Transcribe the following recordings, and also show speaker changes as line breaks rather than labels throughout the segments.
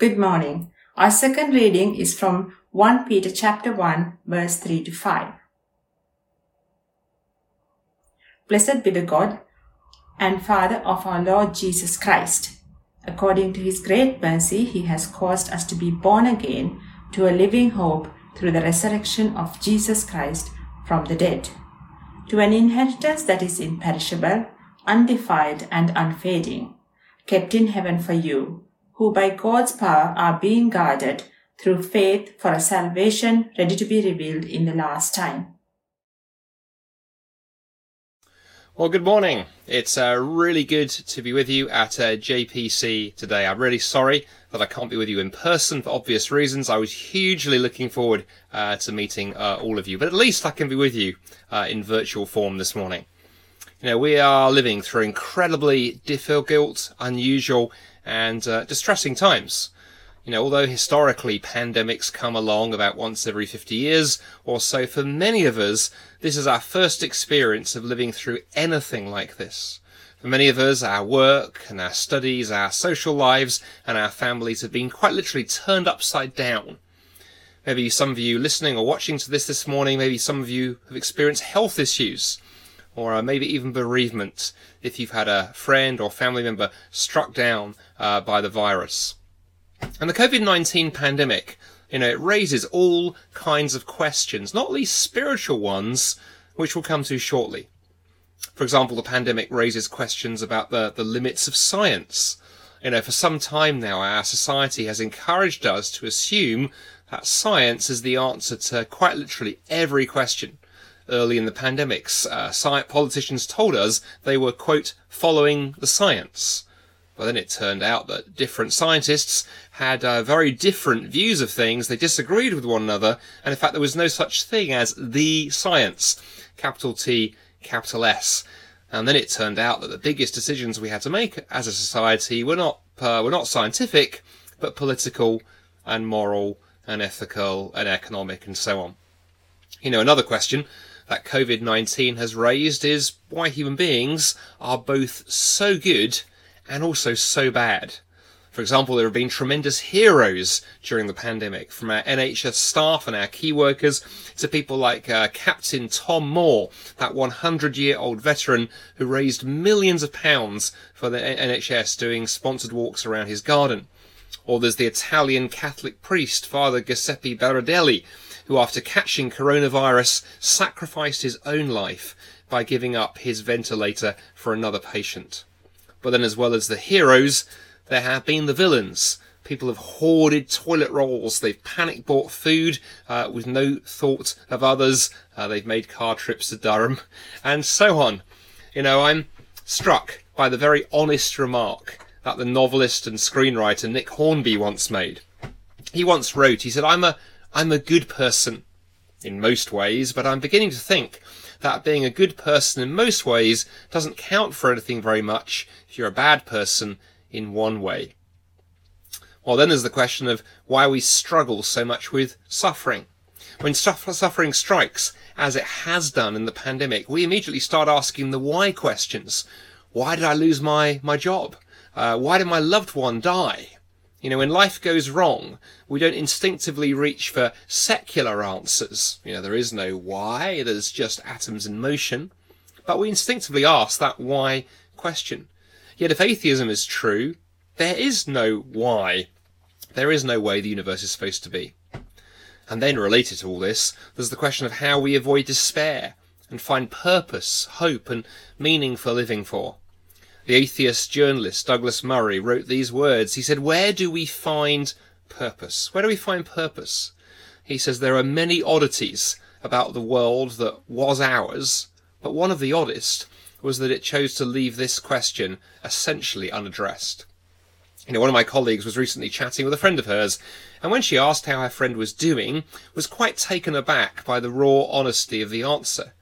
Good morning. Our second reading is from 1 Peter chapter 1 verse 3 to 5. Blessed be the God and Father of our Lord Jesus Christ. According to his great mercy, he has caused us to be born again to a living hope through the resurrection of Jesus Christ from the dead, to an inheritance that is imperishable, undefiled, and unfading, kept in heaven for you, who by God's power are being guarded through faith for a salvation ready to be revealed in the last time.
Well, good morning. It's uh, really good to be with you at uh, JPC today. I'm really sorry that I can't be with you in person for obvious reasons. I was hugely looking forward uh, to meeting uh, all of you, but at least I can be with you uh, in virtual form this morning. You know, we are living through incredibly difficult, unusual, and uh, distressing times. You know, although historically pandemics come along about once every 50 years or so, for many of us, this is our first experience of living through anything like this. For many of us, our work and our studies, our social lives and our families have been quite literally turned upside down. Maybe some of you listening or watching to this this morning, maybe some of you have experienced health issues or uh, maybe even bereavement if you've had a friend or family member struck down uh, by the virus. And the COVID-19 pandemic, you know, it raises all kinds of questions, not least spiritual ones, which we'll come to shortly. For example, the pandemic raises questions about the, the limits of science. You know, for some time now, our society has encouraged us to assume that science is the answer to quite literally every question. Early in the pandemics, uh, politicians told us they were, quote, following the science. But then it turned out that different scientists had uh, very different views of things. They disagreed with one another. And in fact, there was no such thing as the science. Capital T, capital S. And then it turned out that the biggest decisions we had to make as a society were not, uh, were not scientific, but political and moral and ethical and economic and so on. You know, another question that COVID-19 has raised is why human beings are both so good and also so bad. For example, there have been tremendous heroes during the pandemic, from our NHS staff and our key workers to people like uh, Captain Tom Moore, that 100 year old veteran who raised millions of pounds for the NHS doing sponsored walks around his garden. Or there's the Italian Catholic priest, Father Giuseppe Berardelli, who after catching coronavirus sacrificed his own life by giving up his ventilator for another patient. But then as well as the heroes, there have been the villains. People have hoarded toilet rolls. They've panic bought food uh, with no thought of others. Uh, they've made car trips to Durham and so on. You know, I'm struck by the very honest remark that the novelist and screenwriter Nick Hornby once made. He once wrote, he said, I'm a, I'm a good person in most ways, but I'm beginning to think that being a good person in most ways doesn't count for anything very much if you're a bad person in one way. Well, then there's the question of why we struggle so much with suffering. When suffering strikes, as it has done in the pandemic, we immediately start asking the why questions. Why did I lose my, my job? Uh, why did my loved one die? You know, when life goes wrong, we don't instinctively reach for secular answers. You know, there is no why, there's just atoms in motion. But we instinctively ask that why question. Yet if atheism is true, there is no why. There is no way the universe is supposed to be. And then related to all this, there's the question of how we avoid despair and find purpose, hope and meaning for living for. The atheist journalist Douglas Murray wrote these words. He said, Where do we find purpose? Where do we find purpose? He says, There are many oddities about the world that was ours, but one of the oddest was that it chose to leave this question essentially unaddressed. You know, one of my colleagues was recently chatting with a friend of hers, and when she asked how her friend was doing, was quite taken aback by the raw honesty of the answer.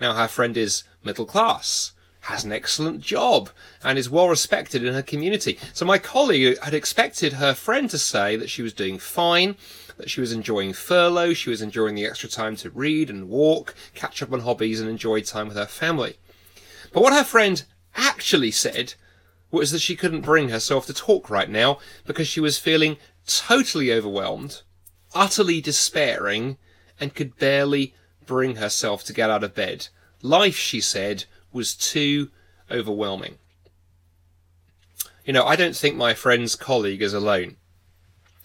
Now, her friend is middle class has an excellent job and is well respected in her community. So my colleague had expected her friend to say that she was doing fine, that she was enjoying furlough, she was enjoying the extra time to read and walk, catch up on hobbies and enjoy time with her family. But what her friend actually said was that she couldn't bring herself to talk right now because she was feeling totally overwhelmed, utterly despairing, and could barely bring herself to get out of bed. Life, she said, was too overwhelming. You know, I don't think my friend's colleague is alone.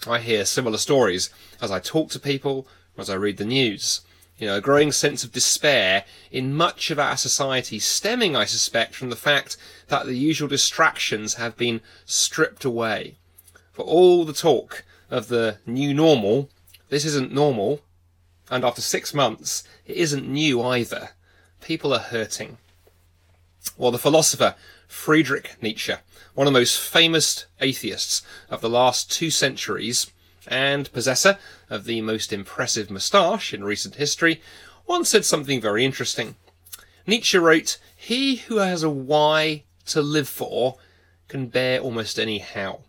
I hear similar stories as I talk to people, as I read the news. You know, a growing sense of despair in much of our society, stemming, I suspect, from the fact that the usual distractions have been stripped away. For all the talk of the new normal, this isn't normal, and after six months, it isn't new either. People are hurting. Well, the philosopher Friedrich Nietzsche, one of the most famous atheists of the last two centuries, and possessor of the most impressive moustache in recent history, once said something very interesting. Nietzsche wrote, He who has a why to live for can bear almost any how.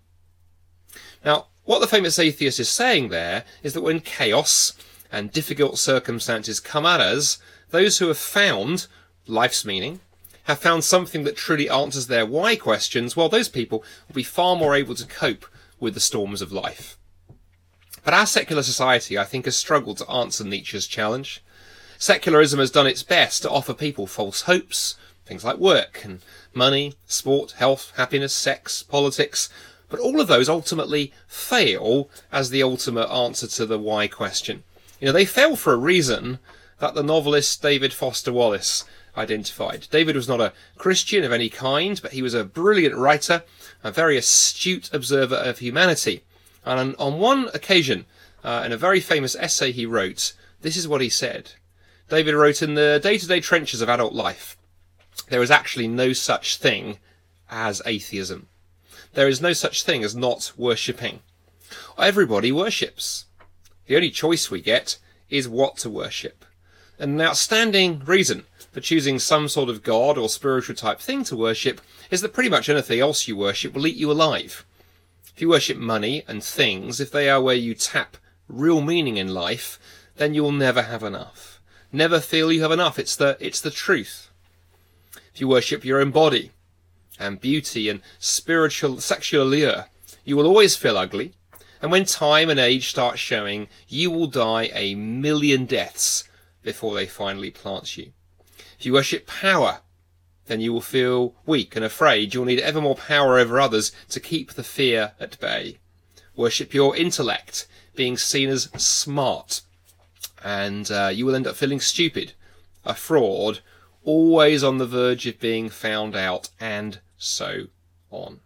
Now, what the famous atheist is saying there is that when chaos and difficult circumstances come at us, those who have found life's meaning, have found something that truly answers their why questions, well, those people will be far more able to cope with the storms of life. But our secular society, I think, has struggled to answer Nietzsche's challenge. Secularism has done its best to offer people false hopes, things like work and money, sport, health, happiness, sex, politics, but all of those ultimately fail as the ultimate answer to the why question. You know, they fail for a reason that the novelist David Foster Wallace identified. David was not a Christian of any kind, but he was a brilliant writer, a very astute observer of humanity. And on, on one occasion, uh, in a very famous essay he wrote, this is what he said. David wrote, In the day to day trenches of adult life, there is actually no such thing as atheism. There is no such thing as not worshipping. Everybody worships. The only choice we get is what to worship. And an outstanding reason for choosing some sort of god or spiritual type thing to worship is that pretty much anything else you worship will eat you alive. If you worship money and things, if they are where you tap real meaning in life, then you'll never have enough. Never feel you have enough. It's the, it's the truth. If you worship your own body and beauty and spiritual sexual allure, you will always feel ugly. And when time and age start showing, you will die a million deaths before they finally plant you. If you worship power, then you will feel weak and afraid. You'll need ever more power over others to keep the fear at bay. Worship your intellect, being seen as smart, and uh, you will end up feeling stupid, a fraud, always on the verge of being found out, and so on.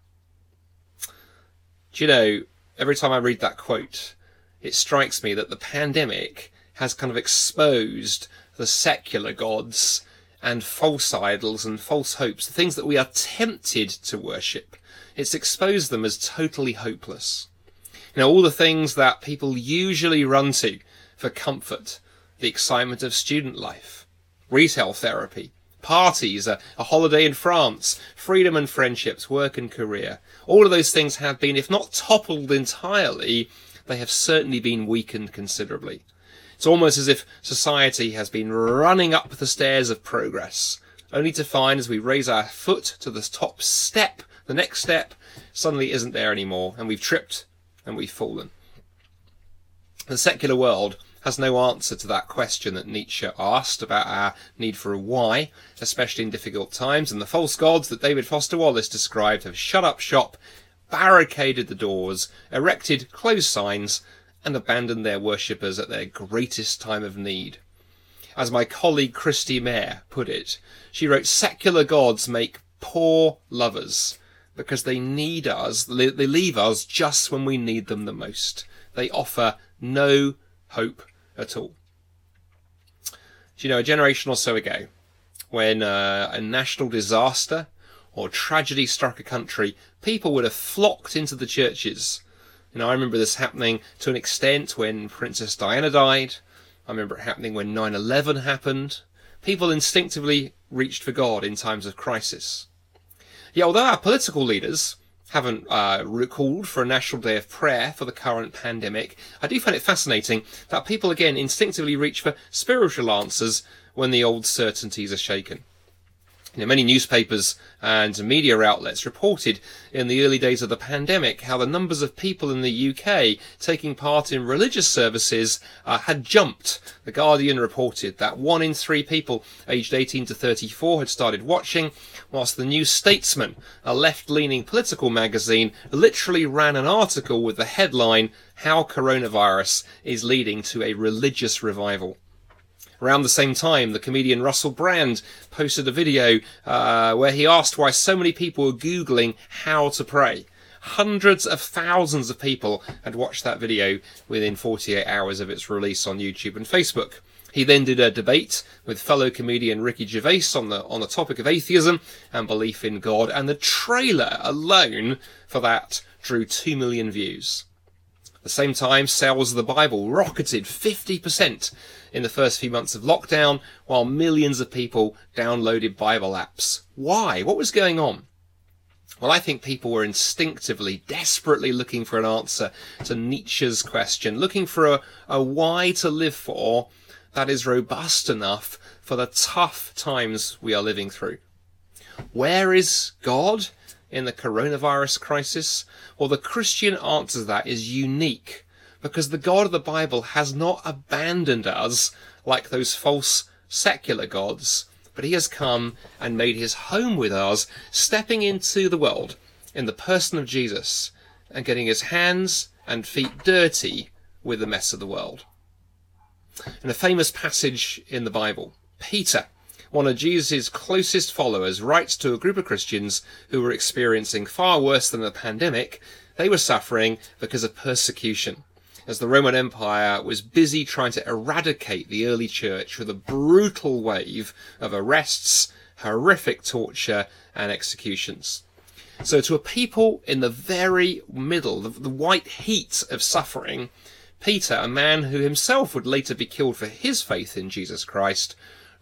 Do you know, every time I read that quote, it strikes me that the pandemic has kind of exposed the secular gods and false idols and false hopes, the things that we are tempted to worship. It's exposed them as totally hopeless. You know, all the things that people usually run to for comfort, the excitement of student life, retail therapy, parties, a, a, holiday in France, freedom and friendships, work and career. All of those things have been, if not toppled entirely, they have certainly been weakened considerably. It's almost as if society has been running up the stairs of progress, only to find as we raise our foot to the top step, the next step suddenly isn't there anymore, and we've tripped and we've fallen. The secular world has no answer to that question that Nietzsche asked about our need for a why, especially in difficult times, and the false gods that David Foster Wallace described have shut up shop, barricaded the doors, erected closed signs, and abandoned their worshippers at their greatest time of need. As my colleague Christy Mayer put it, she wrote, secular gods make poor lovers because they need us, they leave us just when we need them the most. They offer no hope at all. Do you know, a generation or so ago, when uh, a national disaster or tragedy struck a country, people would have flocked into the churches you know, I remember this happening to an extent when Princess Diana died. I remember it happening when 9-11 happened. People instinctively reached for God in times of crisis. Yet, although our political leaders haven't uh, recalled for a national day of prayer for the current pandemic, I do find it fascinating that people again instinctively reach for spiritual answers when the old certainties are shaken. You know, many newspapers and media outlets reported in the early days of the pandemic how the numbers of people in the UK taking part in religious services uh, had jumped. The Guardian reported that one in three people aged 18 to 34 had started watching, whilst the New Statesman, a left-leaning political magazine, literally ran an article with the headline, How Coronavirus is Leading to a Religious Revival. Around the same time, the comedian Russell Brand posted a video uh, where he asked why so many people were Googling how to pray. Hundreds of thousands of people had watched that video within 48 hours of its release on YouTube and Facebook. He then did a debate with fellow comedian Ricky Gervais on the on the topic of atheism and belief in God, and the trailer alone for that drew two million views. At the same time, sales of the Bible rocketed 50% in the first few months of lockdown, while millions of people downloaded Bible apps. Why? What was going on? Well, I think people were instinctively, desperately looking for an answer to Nietzsche's question, looking for a, a why to live for that is robust enough for the tough times we are living through. Where is God in the coronavirus crisis? Well, the Christian answer to that is unique because the God of the Bible has not abandoned us like those false secular gods, but he has come and made his home with us, stepping into the world in the person of Jesus and getting his hands and feet dirty with the mess of the world. In a famous passage in the Bible, Peter, one of Jesus' closest followers, writes to a group of Christians who were experiencing far worse than a pandemic. They were suffering because of persecution as the Roman Empire was busy trying to eradicate the early church with a brutal wave of arrests, horrific torture, and executions. So, to a people in the very middle, the, the white heat of suffering, Peter, a man who himself would later be killed for his faith in Jesus Christ,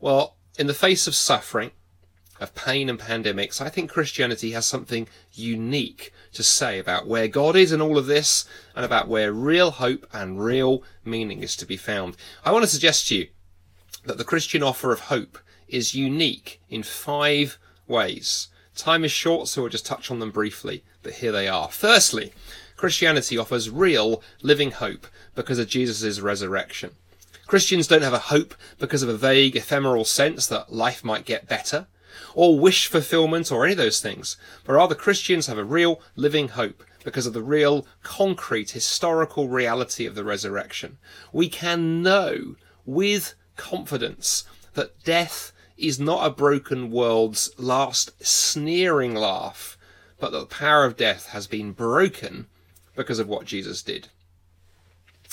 Well, in the face of suffering, of pain and pandemics, I think Christianity has something unique to say about where God is in all of this and about where real hope and real meaning is to be found. I want to suggest to you that the Christian offer of hope is unique in five ways. Time is short, so we'll just touch on them briefly, but here they are. Firstly, Christianity offers real living hope because of Jesus' resurrection. Christians don't have a hope because of a vague, ephemeral sense that life might get better or wish fulfillment or any of those things, but rather Christians have a real living hope because of the real concrete historical reality of the resurrection. We can know with confidence that death is not a broken world's last sneering laugh, but that the power of death has been broken because of what Jesus did.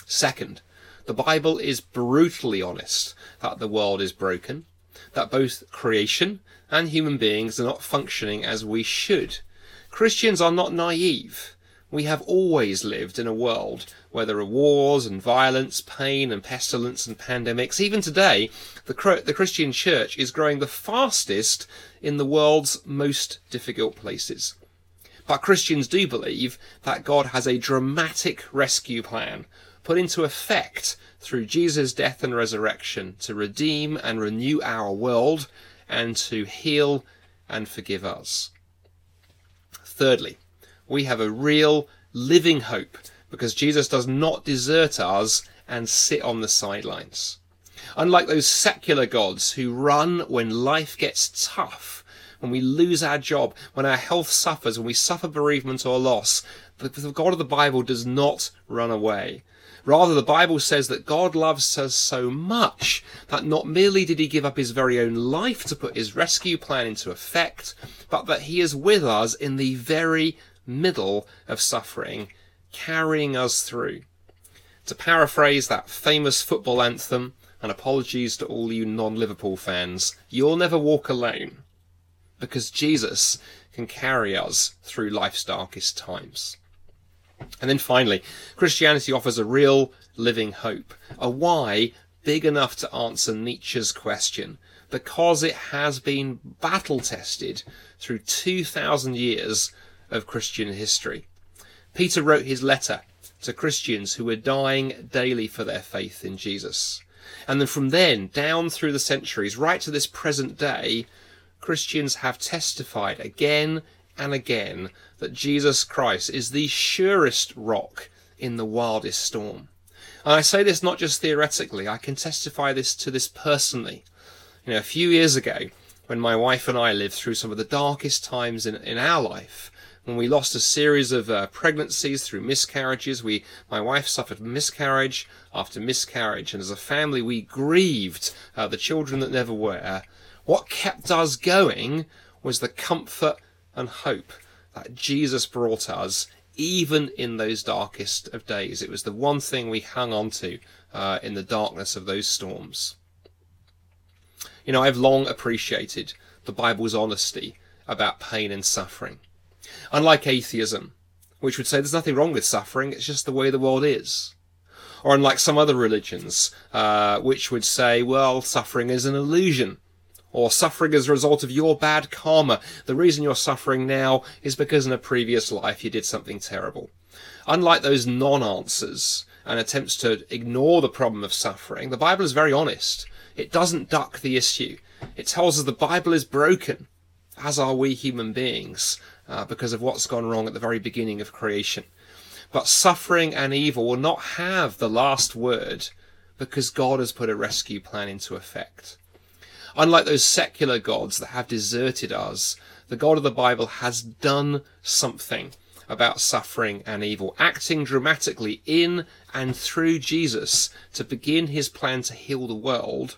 Second, the Bible is brutally honest that the world is broken, that both creation and human beings are not functioning as we should. Christians are not naive. We have always lived in a world where there are wars and violence, pain and pestilence and pandemics. Even today, the, the Christian church is growing the fastest in the world's most difficult places. But Christians do believe that God has a dramatic rescue plan put into effect through Jesus' death and resurrection to redeem and renew our world and to heal and forgive us. Thirdly, we have a real living hope because Jesus does not desert us and sit on the sidelines. Unlike those secular gods who run when life gets tough, when we lose our job, when our health suffers, when we suffer bereavement or loss, the God of the Bible does not run away. Rather, the Bible says that God loves us so much that not merely did he give up his very own life to put his rescue plan into effect, but that he is with us in the very middle of suffering, carrying us through. To paraphrase that famous football anthem, and apologies to all you non Liverpool fans, you'll never walk alone because Jesus can carry us through life's darkest times. And then finally, Christianity offers a real living hope, a why big enough to answer Nietzsche's question, because it has been battle tested through 2,000 years of Christian history. Peter wrote his letter to Christians who were dying daily for their faith in Jesus. And then from then down through the centuries, right to this present day, Christians have testified again and again that Jesus Christ is the surest rock in the wildest storm. And I say this not just theoretically, I can testify this to this personally. You know, a few years ago, when my wife and I lived through some of the darkest times in, in our life, when we lost a series of uh, pregnancies through miscarriages, we, my wife suffered miscarriage after miscarriage, and as a family we grieved uh, the children that never were. What kept us going was the comfort and hope that Jesus brought us even in those darkest of days. It was the one thing we hung on to uh, in the darkness of those storms. You know, I've long appreciated the Bible's honesty about pain and suffering. Unlike atheism, which would say there's nothing wrong with suffering, it's just the way the world is. Or unlike some other religions, uh, which would say, well, suffering is an illusion or suffering as a result of your bad karma. The reason you're suffering now is because in a previous life you did something terrible. Unlike those non-answers and attempts to ignore the problem of suffering, the Bible is very honest. It doesn't duck the issue. It tells us the Bible is broken, as are we human beings, uh, because of what's gone wrong at the very beginning of creation. But suffering and evil will not have the last word because God has put a rescue plan into effect. Unlike those secular gods that have deserted us, the God of the Bible has done something about suffering and evil, acting dramatically in and through Jesus to begin his plan to heal the world,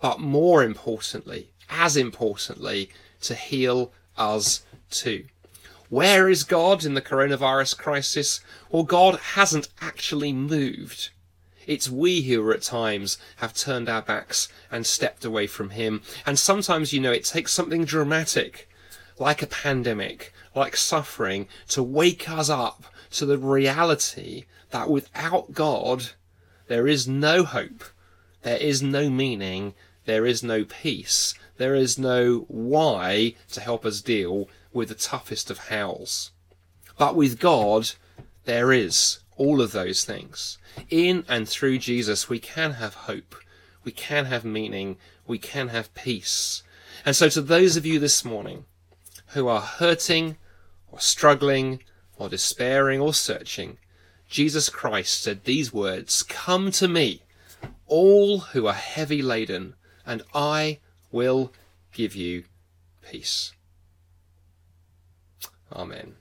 but more importantly, as importantly, to heal us too. Where is God in the coronavirus crisis? Well, God hasn't actually moved. It's we who at times have turned our backs and stepped away from Him. And sometimes, you know, it takes something dramatic, like a pandemic, like suffering, to wake us up to the reality that without God, there is no hope, there is no meaning, there is no peace, there is no why to help us deal with the toughest of howls. But with God, there is all of those things. In and through Jesus, we can have hope, we can have meaning, we can have peace. And so, to those of you this morning who are hurting, or struggling, or despairing, or searching, Jesus Christ said these words Come to me, all who are heavy laden, and I will give you peace. Amen.